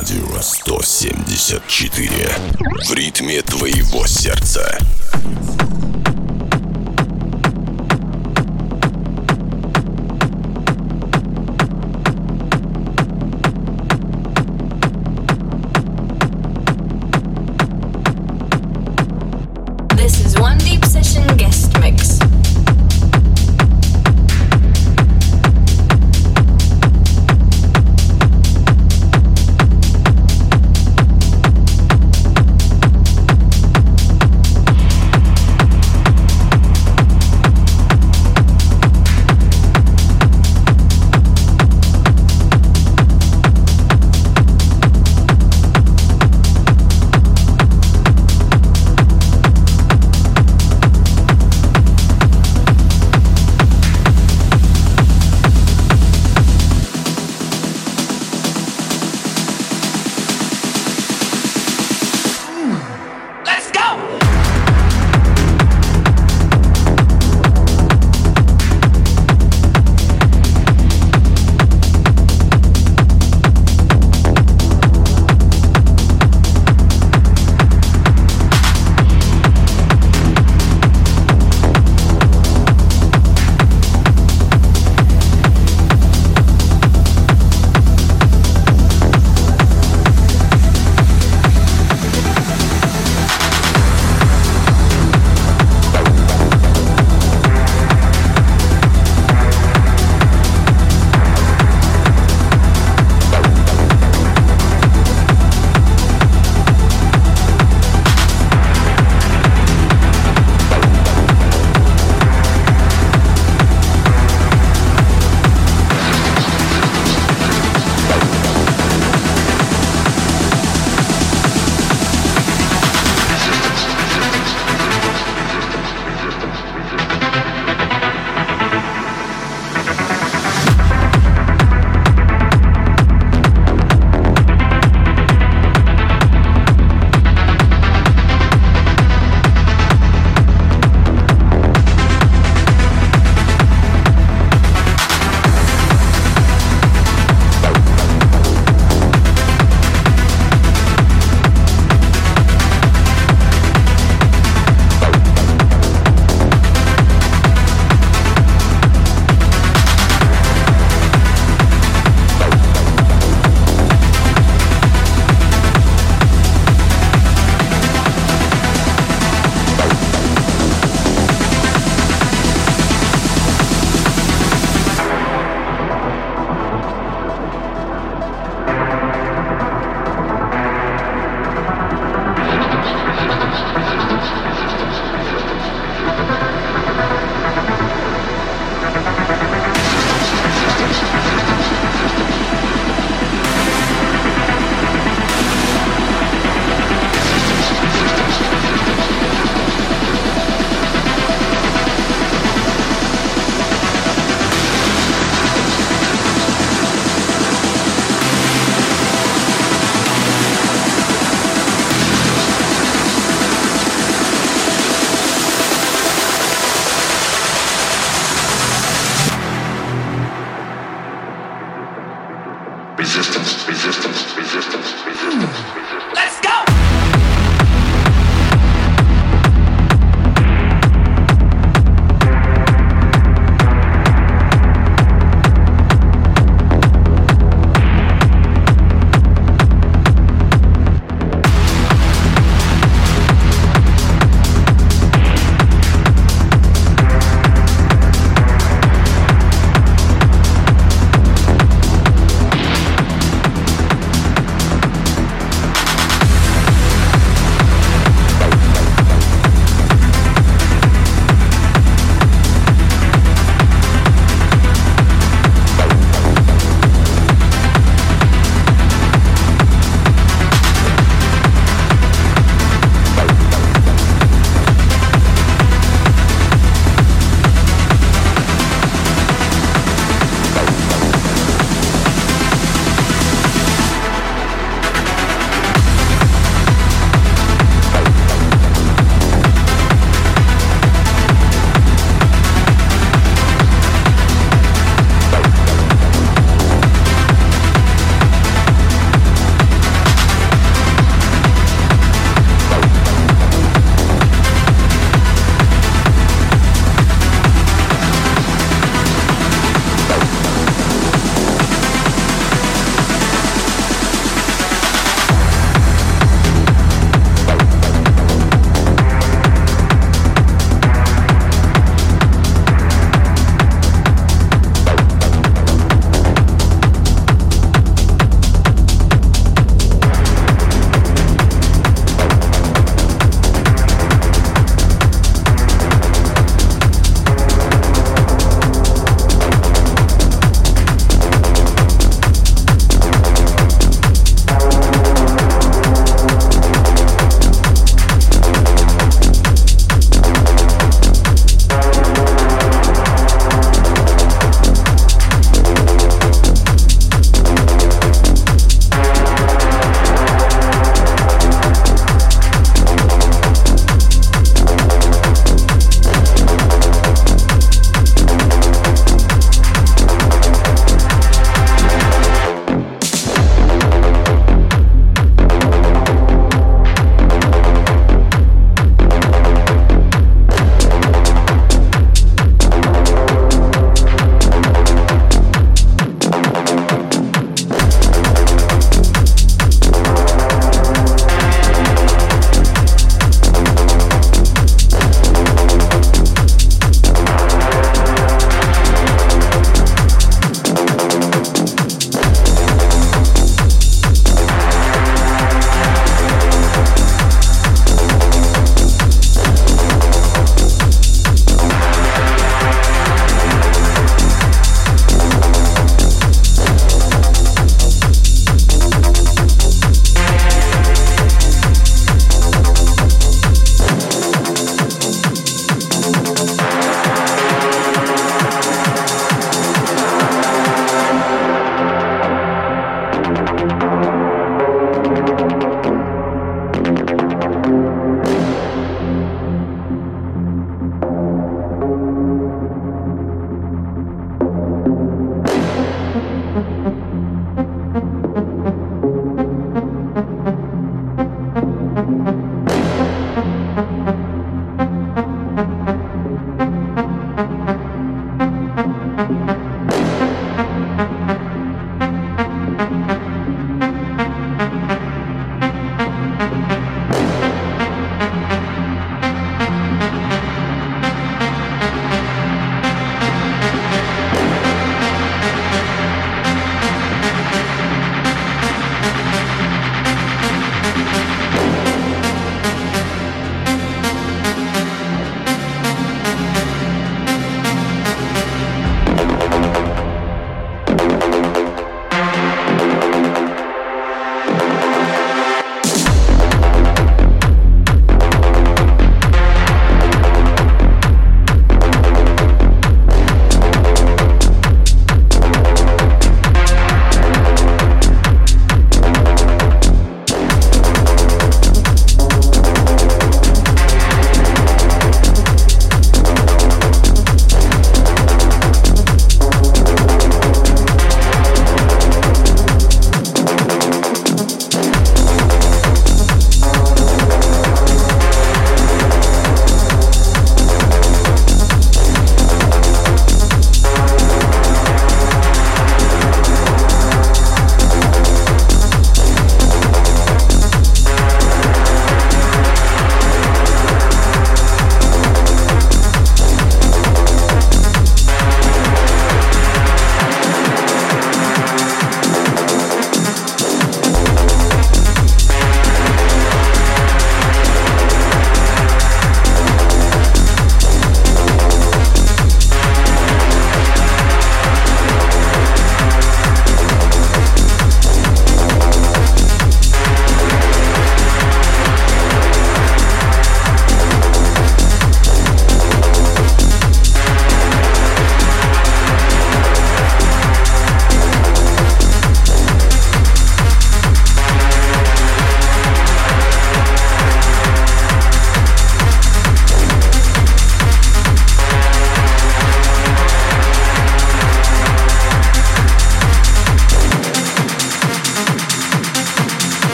Радио 174. В ритме твоего сердца.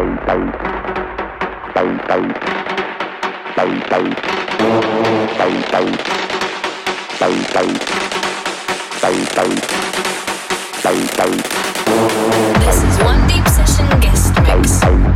This is one deep session guest mix.